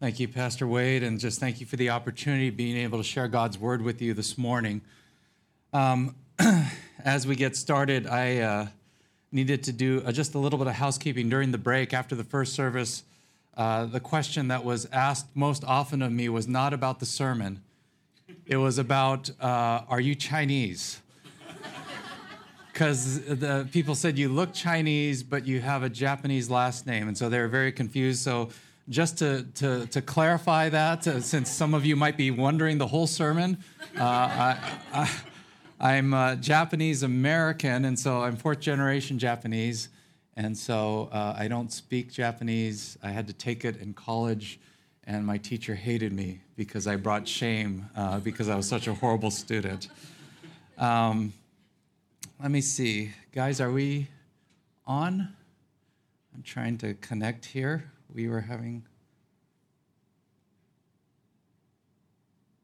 Thank you, Pastor Wade, and just thank you for the opportunity of being able to share God's word with you this morning. Um, as we get started, I uh, needed to do uh, just a little bit of housekeeping during the break after the first service. Uh, the question that was asked most often of me was not about the sermon, it was about, uh, Are you Chinese? Because the people said you look Chinese, but you have a Japanese last name, and so they were very confused. So just to, to, to clarify that, uh, since some of you might be wondering the whole sermon, uh, I, am uh, Japanese American, and so I'm fourth generation Japanese. And so uh, I don't speak Japanese. I had to take it in college, and my teacher hated me because I brought shame uh, because I was such a horrible student. Um, let me see. Guys, are we on? I'm trying to connect here we were having.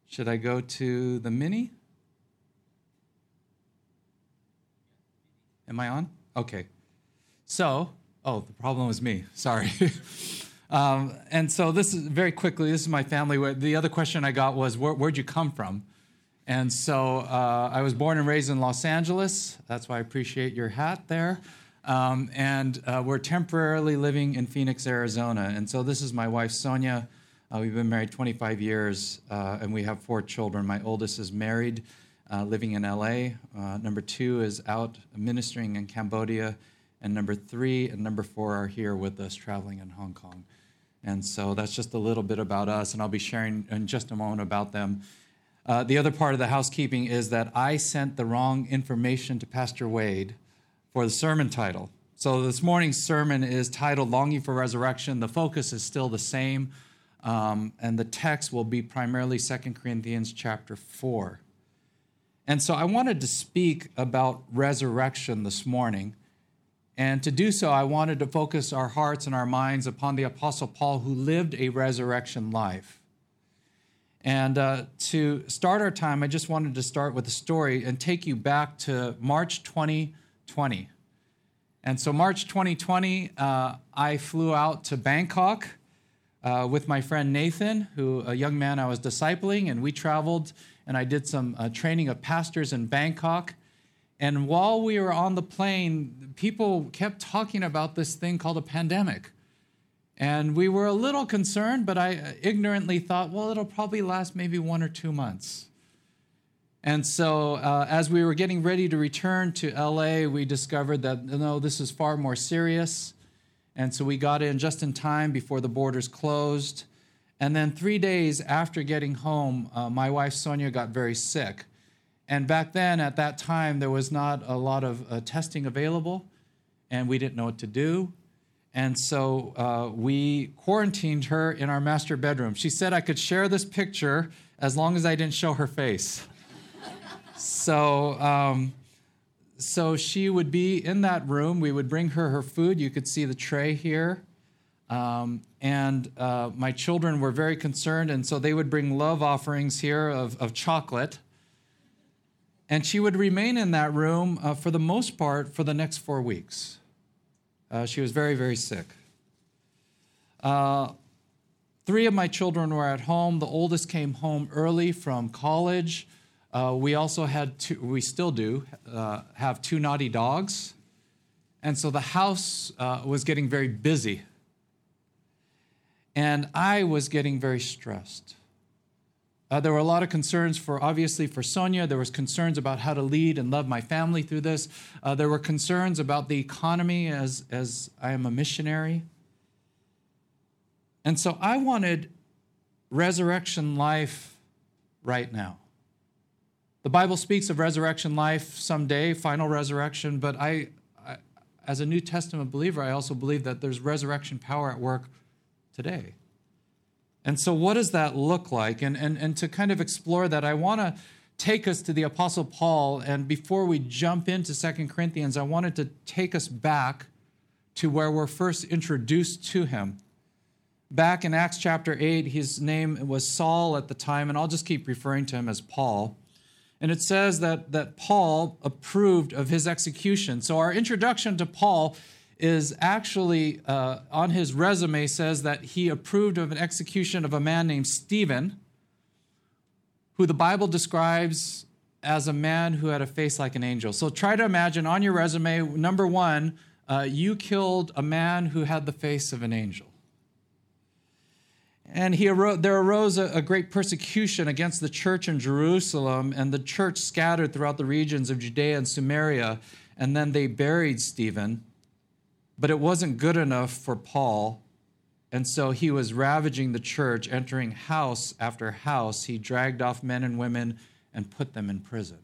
Should I go to the mini? Am I on? Okay. So, oh, the problem was me. Sorry. um, and so this is very quickly. This is my family. The other question I got was, Where, would you come from?" And so uh, I was born and raised in Los Angeles. That's why I appreciate your hat there. Um, and uh, we're temporarily living in Phoenix, Arizona. And so this is my wife, Sonia. Uh, we've been married 25 years, uh, and we have four children. My oldest is married, uh, living in LA. Uh, number two is out ministering in Cambodia. And number three and number four are here with us, traveling in Hong Kong. And so that's just a little bit about us, and I'll be sharing in just a moment about them. Uh, the other part of the housekeeping is that I sent the wrong information to Pastor Wade for the sermon title. So this morning's sermon is titled Longing for Resurrection. The focus is still the same, um, and the text will be primarily 2 Corinthians chapter 4. And so I wanted to speak about resurrection this morning. And to do so, I wanted to focus our hearts and our minds upon the Apostle Paul, who lived a resurrection life. And uh, to start our time, I just wanted to start with a story and take you back to March 20. 2020. And so, March 2020, uh, I flew out to Bangkok uh, with my friend Nathan, who a young man I was discipling, and we traveled and I did some uh, training of pastors in Bangkok. And while we were on the plane, people kept talking about this thing called a pandemic. And we were a little concerned, but I ignorantly thought, well, it'll probably last maybe one or two months. And so, uh, as we were getting ready to return to LA, we discovered that no, this is far more serious. And so, we got in just in time before the borders closed. And then, three days after getting home, uh, my wife Sonia got very sick. And back then, at that time, there was not a lot of uh, testing available, and we didn't know what to do. And so uh, we quarantined her in our master bedroom. She said I could share this picture as long as I didn't show her face so, um, so she would be in that room. We would bring her her food. You could see the tray here. Um, and uh, my children were very concerned, and so they would bring love offerings here of, of chocolate. And she would remain in that room uh, for the most part for the next four weeks. Uh, she was very, very sick. Uh, three of my children were at home. The oldest came home early from college. Uh, we also had two, we still do, uh, have two naughty dogs. And so the house uh, was getting very busy. And I was getting very stressed. Uh, there were a lot of concerns for, obviously, for Sonia. There was concerns about how to lead and love my family through this. Uh, there were concerns about the economy as, as I am a missionary. And so I wanted resurrection life right now. The Bible speaks of resurrection life someday, final resurrection, but I, I, as a New Testament believer, I also believe that there's resurrection power at work today. And so, what does that look like? And, and, and to kind of explore that, I want to take us to the Apostle Paul. And before we jump into Second Corinthians, I wanted to take us back to where we're first introduced to him. Back in Acts chapter 8, his name was Saul at the time, and I'll just keep referring to him as Paul. And it says that, that Paul approved of his execution. So, our introduction to Paul is actually uh, on his resume says that he approved of an execution of a man named Stephen, who the Bible describes as a man who had a face like an angel. So try to imagine on your resume, number one, uh, you killed a man who had the face of an angel. And he arose, there arose a, a great persecution against the church in Jerusalem, and the church scattered throughout the regions of Judea and Samaria, and then they buried Stephen. But it wasn't good enough for Paul, and so he was ravaging the church, entering house after house. He dragged off men and women and put them in prison.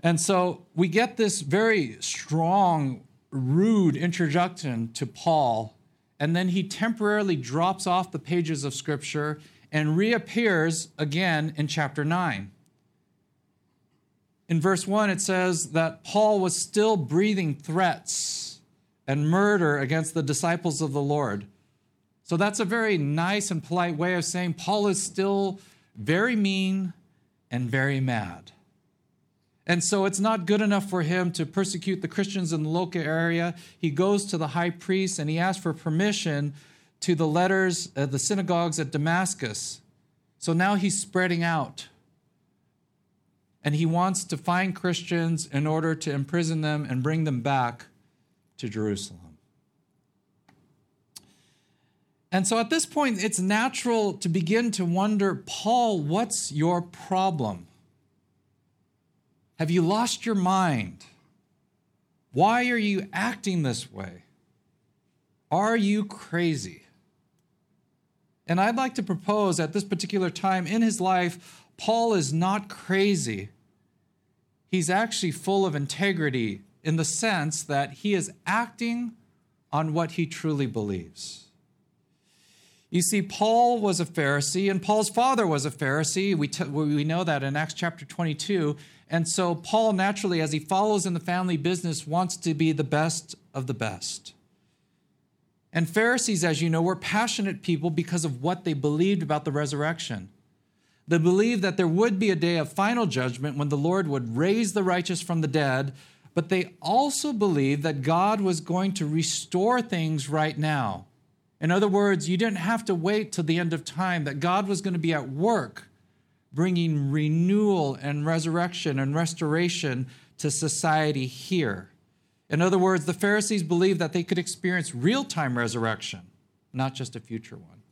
And so we get this very strong, rude introduction to Paul, and then he temporarily drops off the pages of Scripture and reappears again in chapter 9 in verse 1, it says that Paul was still breathing threats and murder against the disciples of the Lord. So that's a very nice and polite way of saying Paul is still very mean and very mad. And so it's not good enough for him to persecute the Christians in the local area. He goes to the high priest and he asks for permission to the letters of the synagogues at Damascus. So now he's spreading out and he wants to find Christians in order to imprison them and bring them back to Jerusalem. And so at this point, it's natural to begin to wonder Paul, what's your problem? Have you lost your mind? Why are you acting this way? Are you crazy? And I'd like to propose at this particular time in his life, Paul is not crazy. He's actually full of integrity in the sense that he is acting on what he truly believes. You see, Paul was a Pharisee, and Paul's father was a Pharisee. We, t- we know that in Acts chapter 22. And so, Paul, naturally, as he follows in the family business, wants to be the best of the best. And Pharisees, as you know, were passionate people because of what they believed about the resurrection. They believed that there would be a day of final judgment when the Lord would raise the righteous from the dead, but they also believed that God was going to restore things right now. In other words, you didn't have to wait till the end of time, that God was going to be at work bringing renewal and resurrection and restoration to society here. In other words, the Pharisees believed that they could experience real time resurrection, not just a future one.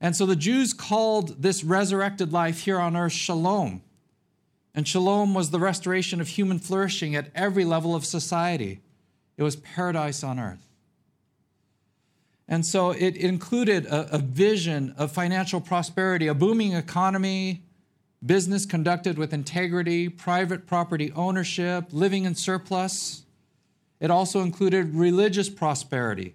And so the Jews called this resurrected life here on earth shalom. And shalom was the restoration of human flourishing at every level of society. It was paradise on earth. And so it included a, a, vision of financial prosperity, a booming economy, business conducted with integrity, private property ownership, living in surplus. It also included religious prosperity,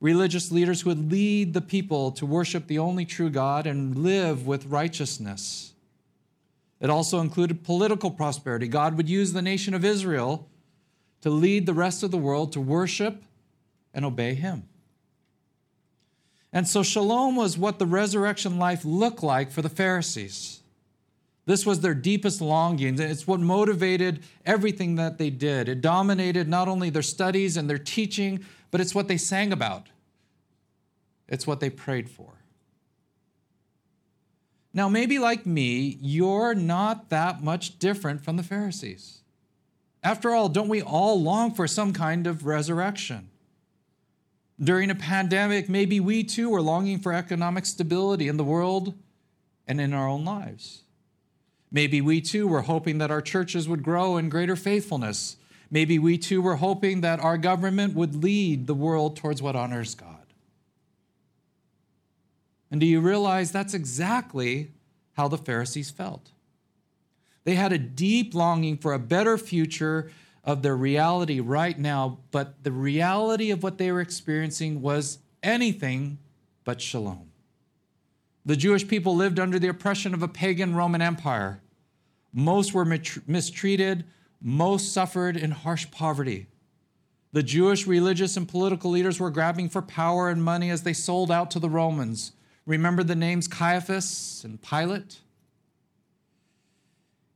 religious leaders who would lead the people to worship the only true God and live with righteousness. It also included political prosperity. God would use the nation of Israel to lead the rest of the world to worship and obey Him. And so, shalom was what the resurrection life looked like for the Pharisees. This was their deepest longing. It's what motivated everything that they did. It dominated not only their studies and their teaching, but it's what they sang about, it's what they prayed for. Now, maybe like me, you're not that much different from the Pharisees. After all, don't we all long for some kind of resurrection? During a pandemic, maybe we too are longing for economic stability in the world and in our own lives. Maybe we too were hoping that our churches would grow in greater faithfulness Maybe we too were hoping that our government would lead the world towards what honors God. And do you realize that's exactly how the Pharisees felt? They had a deep longing for a better future of their reality right now, but the reality of what they were experiencing was anything but shalom. The Jewish people lived under the oppression of a pagan Roman Empire. Most were mistreated, most suffered in harsh poverty. The Jewish religious and political leaders were grabbing for power and money as they sold out to the Romans. Remember the names Caiaphas and Pilate?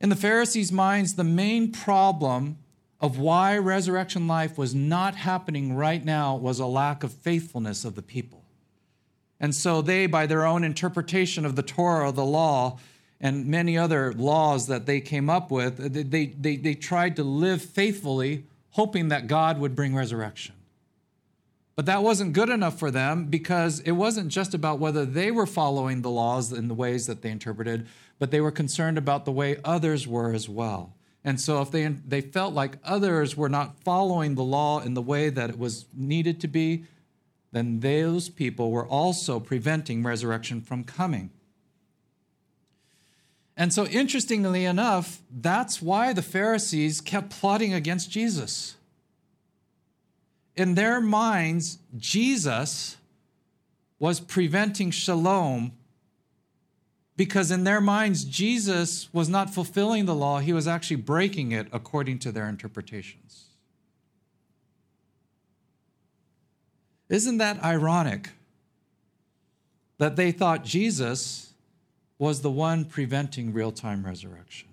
In the Pharisees' minds, the main problem of why resurrection life was not happening right now was a lack of faithfulness of the people. And so they, by their own interpretation of the Torah, the law, and many other laws that they came up with, they, they, they tried to live faithfully, hoping that God would bring resurrection. But that wasn't good enough for them because it wasn't just about whether they were following the laws in the ways that they interpreted, but they were concerned about the way others were as well. And so if they, they felt like others were not following the law in the way that it was needed to be, then those people were also preventing resurrection from coming. And so, interestingly enough, that's why the Pharisees kept plotting against Jesus in their minds, Jesus was preventing shalom because in their minds, Jesus was not fulfilling the law, he was actually breaking it according to their interpretations. Isn't that ironic that they thought Jesus was the one preventing real time resurrection?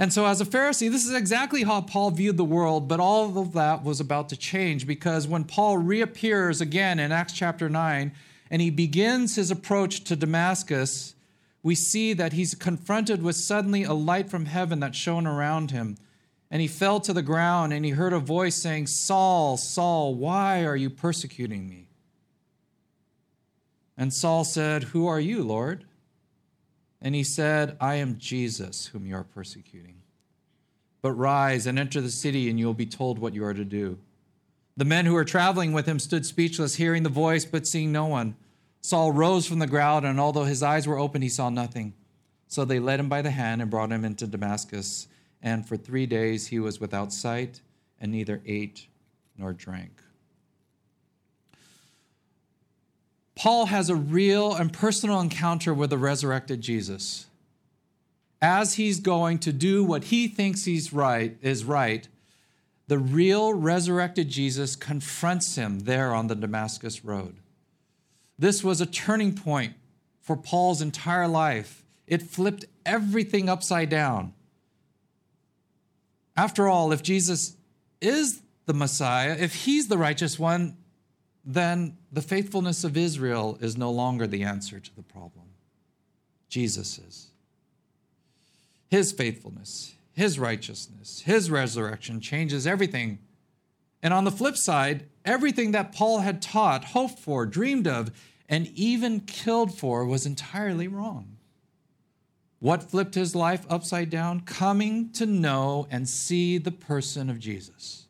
And so, as a Pharisee, this is exactly how Paul viewed the world, but all of that was about to change because when Paul reappears again in Acts chapter 9 and he begins his approach to Damascus, we see that he's confronted with suddenly a light from heaven that shone around him. And he fell to the ground and he heard a voice saying, Saul, Saul, why are you persecuting me? And Saul said, Who are you, Lord? And he said, I am Jesus whom you are persecuting. But rise and enter the city, and you will be told what you are to do. The men who were traveling with him stood speechless, hearing the voice, but seeing no one. Saul rose from the ground, and although his eyes were open, he saw nothing. So they led him by the hand and brought him into Damascus. And for three days he was without sight, and neither ate nor drank. Paul has a real and personal encounter with the resurrected Jesus. As he's going to do what he thinks he's right is right, the real resurrected Jesus confronts him there on the Damascus road. This was a turning point for Paul's entire life. It flipped everything upside down. After all, if Jesus is the Messiah, if he's the righteous one, then the faithfulness of Israel is no longer the answer to the problem. Jesus is. His faithfulness, his righteousness, his resurrection changes everything. And on the flip side, everything that Paul had taught, hoped for, dreamed of, and even killed for was entirely wrong. What flipped his life upside down? Coming to know and see the person of Jesus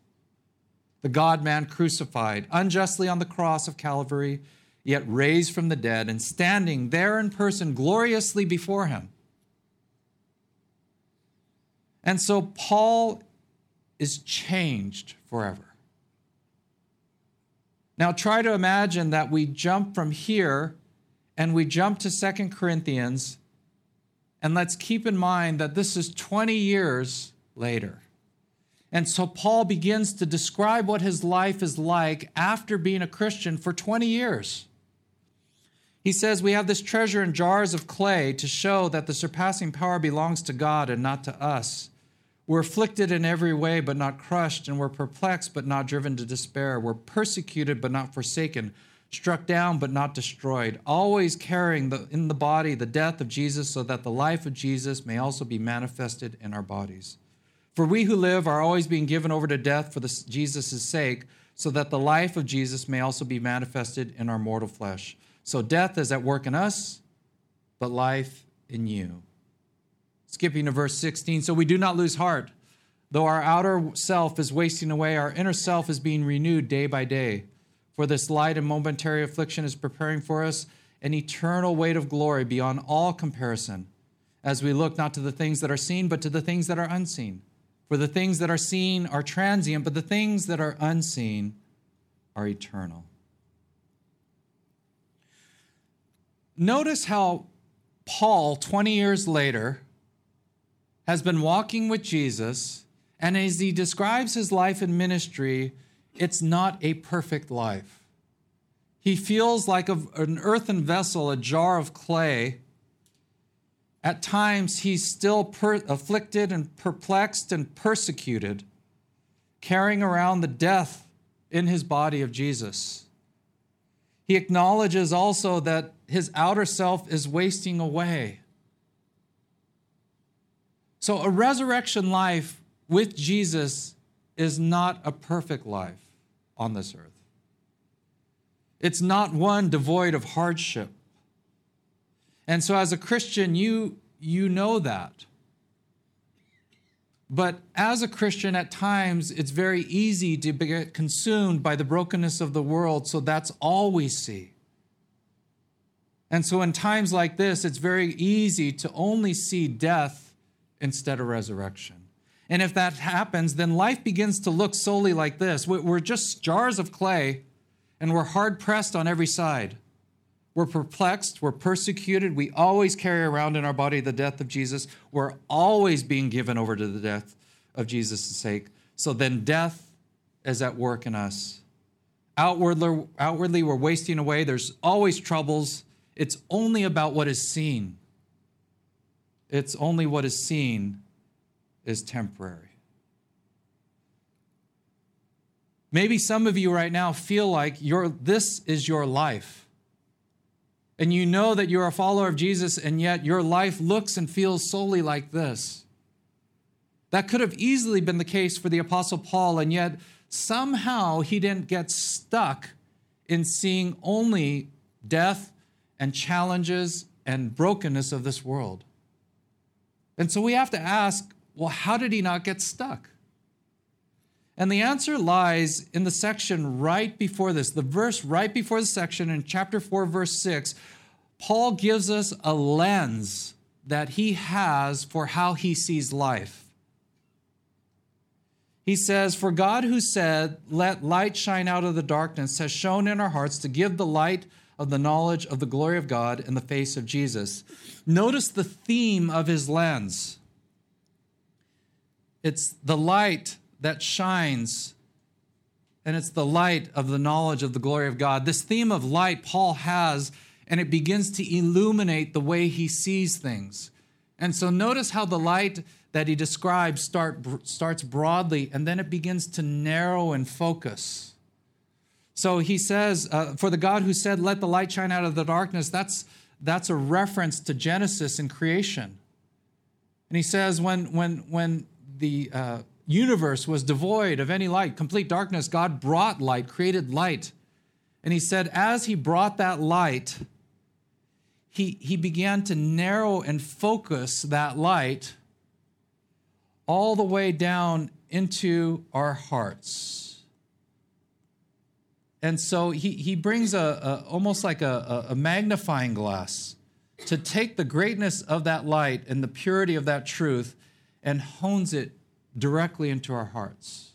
the God man crucified unjustly on the cross of Calvary, yet raised from the dead and standing there in person gloriously before him. And so Paul is changed forever. Now try to imagine that we jump from here and we jump to Second Corinthians, and let's keep in mind that this is 20 years later. And so Paul begins to describe what his life is like after being a Christian for 20 years. He says, We have this treasure in jars of clay to show that the surpassing power belongs to God and not to us. We're afflicted in every way, but not crushed, and we're perplexed, but not driven to despair. We're persecuted, but not forsaken, struck down, but not destroyed, always carrying the, in the body the death of Jesus, so that the life of Jesus may also be manifested in our bodies. For we who live are always being given over to death for Jesus' sake, so that the life of Jesus may also be manifested in our mortal flesh. So death is at work in us, but life in you. Skipping to verse 16. So we do not lose heart. Though our outer self is wasting away, our inner self is being renewed day by day. For this light and momentary affliction is preparing for us an eternal weight of glory beyond all comparison, as we look not to the things that are seen, but to the things that are unseen. For the things that are seen are transient, but the things that are unseen are eternal. Notice how Paul, 20 years later, has been walking with Jesus, and as he describes his life and ministry, it's not a perfect life. He feels like a, an earthen vessel, a jar of clay At times, he's still per- afflicted and perplexed and persecuted, carrying around the death in his body of Jesus. He acknowledges also that his outer self is wasting away. So, a resurrection life with Jesus is not a perfect life on this earth. It's not one devoid of hardship. And so as a Christian, you you know that. But as a Christian, at times it's very easy to get consumed by the brokenness of the world, so that's all we see. And so, in times like this, it's very easy to only see death instead of resurrection. And if that happens, then life begins to look solely like this we're just jars of clay, and we're hard pressed on every side. We're perplexed, we're persecuted, we always carry around in our body the death of Jesus. We're always being given over to the death of Jesus' sake. So then death is at work in us. Outwardly, outwardly, we're wasting away. There's always troubles. It's only about what is seen. It's only what is seen is temporary. Maybe some of you right now feel like your this is your life. And you know that you're a follower of Jesus, and yet your life looks and feels solely like this. That could have easily been the case for the Apostle Paul, and yet somehow he didn't get stuck in seeing only death and challenges and brokenness of this world. And so we have to ask well, how did he not get stuck? And the answer lies in the section right before this, the verse right before the section in chapter 4, verse 6. Paul gives us a lens that he has for how he sees life. He says, For God who said, Let light shine out of the darkness, has shone in our hearts to give the light of the knowledge of the glory of God in the face of Jesus. Notice the theme of his lens. It's the light that shines, and it's the light of the knowledge of the glory of God. This theme of light Paul has, and it begins to illuminate the way he sees things. And so notice how the light that he describes start, starts broadly, and then it begins to narrow and focus. So he says, uh, For the God who said, Let the light shine out of the darkness, that's, that's a reference to Genesis and creation. And he says, when, when, when the uh, universe was devoid of any light, complete darkness, God brought light, created light. And he said, as he brought that light, he, he began to narrow and focus that light all the way down into our hearts. And so he, he brings a, a almost like a, a magnifying glass to take the greatness of that light and the purity of that truth and hones it directly into our hearts.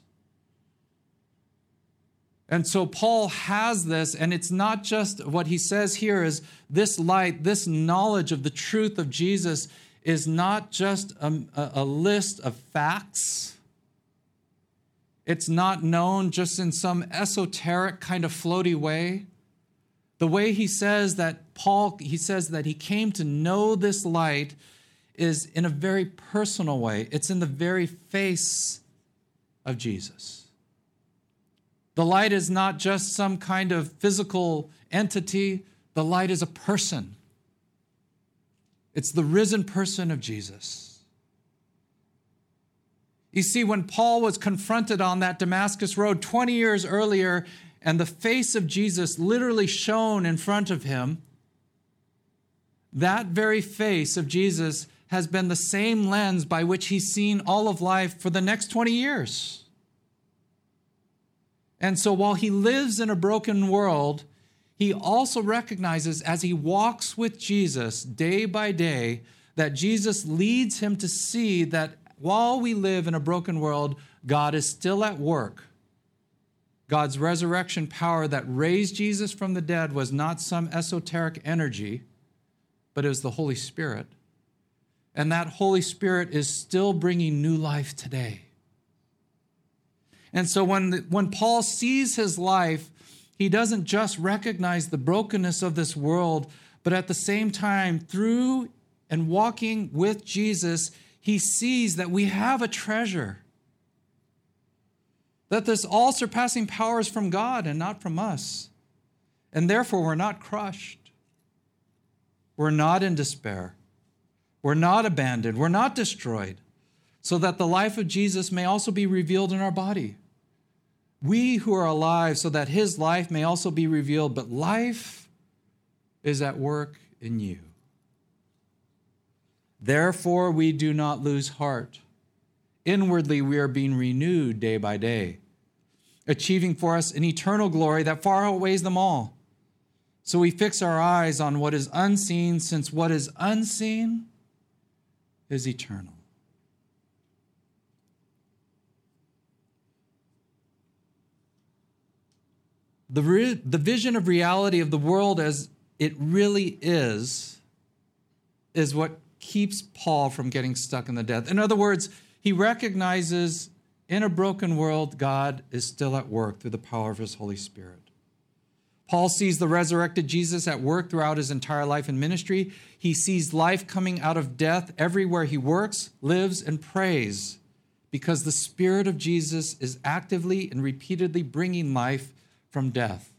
And so Paul has this, and it's not just what he says here is this light, this knowledge of the truth of Jesus is not just a, a, list of facts. It's not known just in some esoteric kind of floaty way. The way he says that Paul, he says that he came to know this light is in a very personal way, it's in the very face of Jesus. The light is not just some kind of physical entity, the light is a person. It's the risen person of Jesus. You see, when Paul was confronted on that Damascus road 20 years earlier, and the face of Jesus literally shone in front of him, that very face of Jesus has been the same lens by which he's seen all of life for the next 20 years. And so while he lives in a broken world, he also recognizes as he walks with Jesus day by day that Jesus leads him to see that while we live in a broken world, God is still at work. God's resurrection power that raised Jesus from the dead was not some esoteric energy, but it was the Holy Spirit. And that Holy Spirit is still bringing new life today. And so when, when Paul sees his life, he doesn't just recognize the brokenness of this world, but at the same time, through and walking with Jesus, he sees that we have a treasure. That this all surpassing power is from God and not from us. And therefore, we're not crushed. We're not in despair. We're not abandoned. We're not destroyed. So that the life of Jesus may also be revealed in our body. We who are alive, so that his life may also be revealed. But life is at work in you. Therefore, we do not lose heart. Inwardly, we are being renewed day by day, achieving for us an eternal glory that far outweighs them all. So we fix our eyes on what is unseen, since what is unseen is eternal. The, re- the vision of reality of the world as it really is, is what keeps Paul from getting stuck in the death. In other words, he recognizes in a broken world, God is still at work through the power of his Holy Spirit. Paul sees the resurrected Jesus at work throughout his entire life and ministry. He sees life coming out of death everywhere he works, lives, and prays because the Spirit of Jesus is actively and repeatedly bringing life from death.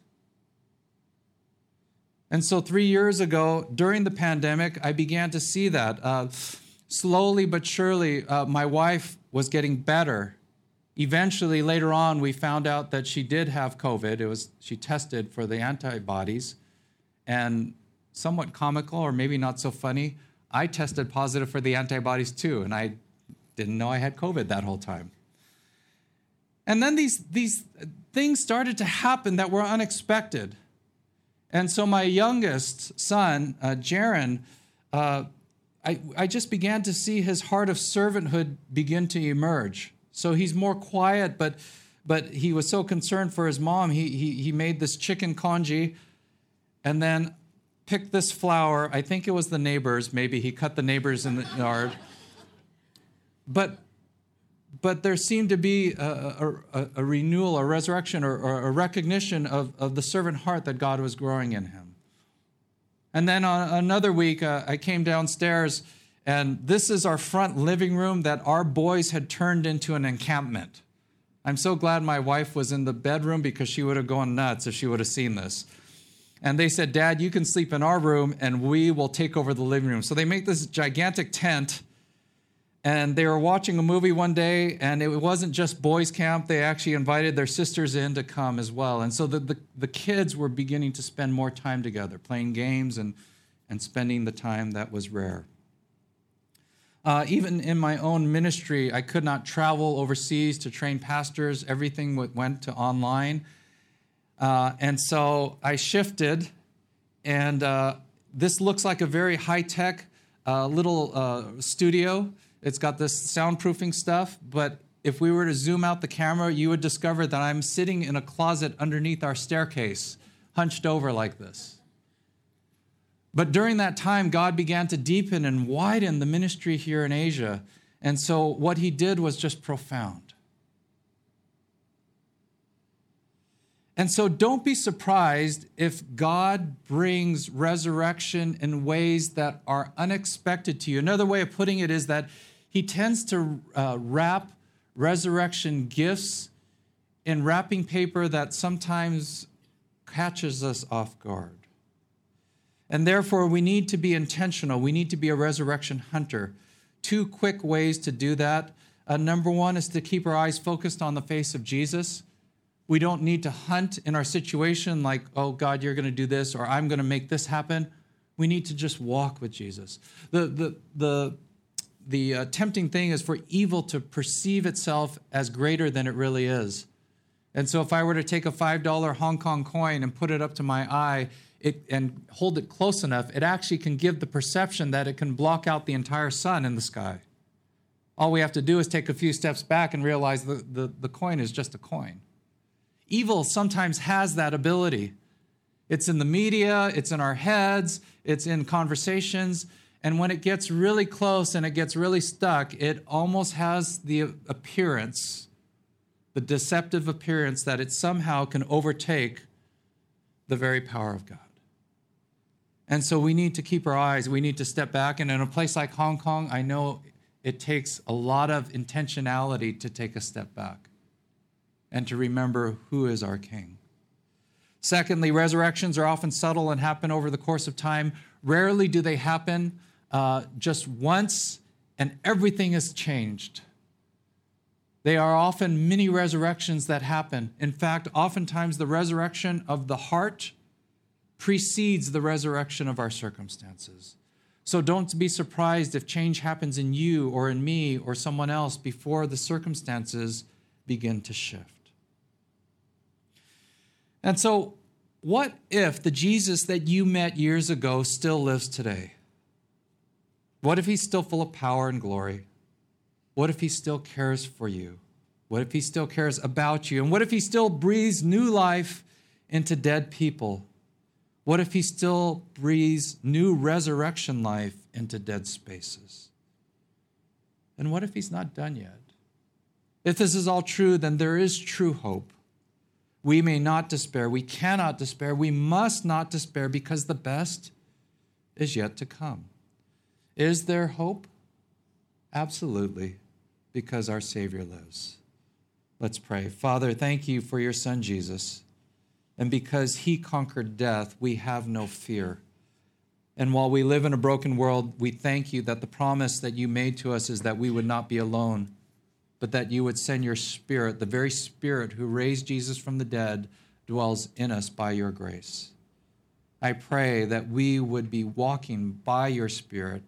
And so, three years ago, during the pandemic, I began to see that. Uh, slowly but surely, uh, my wife was getting better. Eventually, later on, we found out that she did have COVID. It was she tested for the antibodies, and somewhat comical, or maybe not so funny, I tested positive for the antibodies too, and I didn't know I had COVID that whole time. And then these these things started to happen that were unexpected. And so my youngest son, uh, Jaron, uh, I, I just began to see his heart of servanthood begin to emerge. So he's more quiet, but but he was so concerned for his mom, he, he, he made this chicken congee and then picked this flower. I think it was the neighbors. Maybe he cut the neighbors in the yard. But but there seemed to be a, a, a renewal, a resurrection, or, or, a recognition of, of the servant heart that God was growing in him. And then on another week, uh, I came downstairs, and this is our front living room that our boys had turned into an encampment. I'm so glad my wife was in the bedroom because she would have gone nuts if she would have seen this. And they said, Dad, you can sleep in our room and we will take over the living room. So they make this gigantic tent and they were watching a movie one day and it wasn't just boys camp they actually invited their sisters in to come as well and so the, the, the, kids were beginning to spend more time together playing games and, and spending the time that was rare uh, even in my own ministry i could not travel overseas to train pastors. Everything went to online. Uh, and so i shifted and uh, this looks like a very high-tech uh, little uh, studio. It's got this soundproofing stuff, but if we were to zoom out the camera, you would discover that I'm sitting in a closet underneath our staircase, hunched over like this. But during that time, God began to deepen and widen the ministry here in Asia. And so what he did was just profound. And so don't be surprised if God brings resurrection in ways that are unexpected to you. Another way of putting it is that he tends to uh, wrap resurrection gifts in wrapping paper that sometimes catches us off guard. And therefore, we need to be intentional. We need to be a resurrection hunter. Two quick ways to do that. Uh, number one is to keep our eyes focused on the face of Jesus. We don't need to hunt in our situation like, oh, God, you're going to do this, or I'm going to make this happen. We need to just walk with Jesus. The, the, the the uh, tempting thing is for evil to perceive itself as greater than it really is. And so if I were to take a $5 Hong Kong coin and put it up to my eye it, and hold it close enough, it actually can give the perception that it can block out the entire sun in the sky. All we have to do is take a few steps back and realize the, the, the coin is just a coin. Evil sometimes has that ability. It's in the media, it's in our heads, it's in conversations. And when it gets really close and it gets really stuck, it almost has the appearance, the deceptive appearance, that it somehow can overtake the very power of God. And so we need to keep our eyes, we need to step back. And in a place like Hong Kong, I know it takes a lot of intentionality to take a step back and to remember who is our King. Secondly, resurrections are often subtle and happen over the course of time. Rarely do they happen uh, just once and everything is changed. They are often many resurrections that happen. In fact, oftentimes the resurrection of the heart precedes the resurrection of our circumstances. So don't be surprised if change happens in you or in me or someone else before the circumstances begin to shift. And so, what if the Jesus that you met years ago still lives today? What if he's still full of power and glory? What if he still cares for you? What if he still cares about you? And what if he still breathes new life into dead people? What if he still breathes new resurrection life into dead spaces? And what if he's not done yet? If this is all true, then there is true hope. We may not despair. We cannot despair. We must not despair because the best is yet to come. Is there hope? Absolutely, because our Savior lives. Let's pray. Father, thank you for your Son, Jesus. And because he conquered death, we have no fear. And while we live in a broken world, we thank you that the promise that you made to us is that we would not be alone, but that you would send your Spirit, the very Spirit who raised Jesus from the dead, dwells in us by your grace. I pray that we would be walking by your Spirit,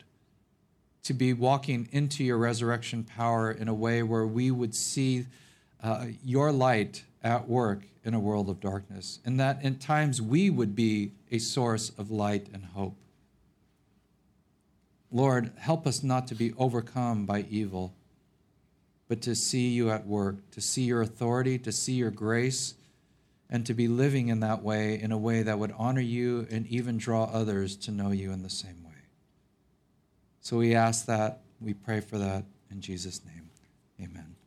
to be walking into your resurrection power in a way where we would see uh, your light at work in a world of darkness, and that in times we would be a source of light and hope. Lord, help us not to be overcome by evil, but to see you at work, to see your authority, to see your grace, and to be living in that way in a way that would honor you and even draw others to know you in the same way. So we ask that, we pray for that in Jesus' name. Amen.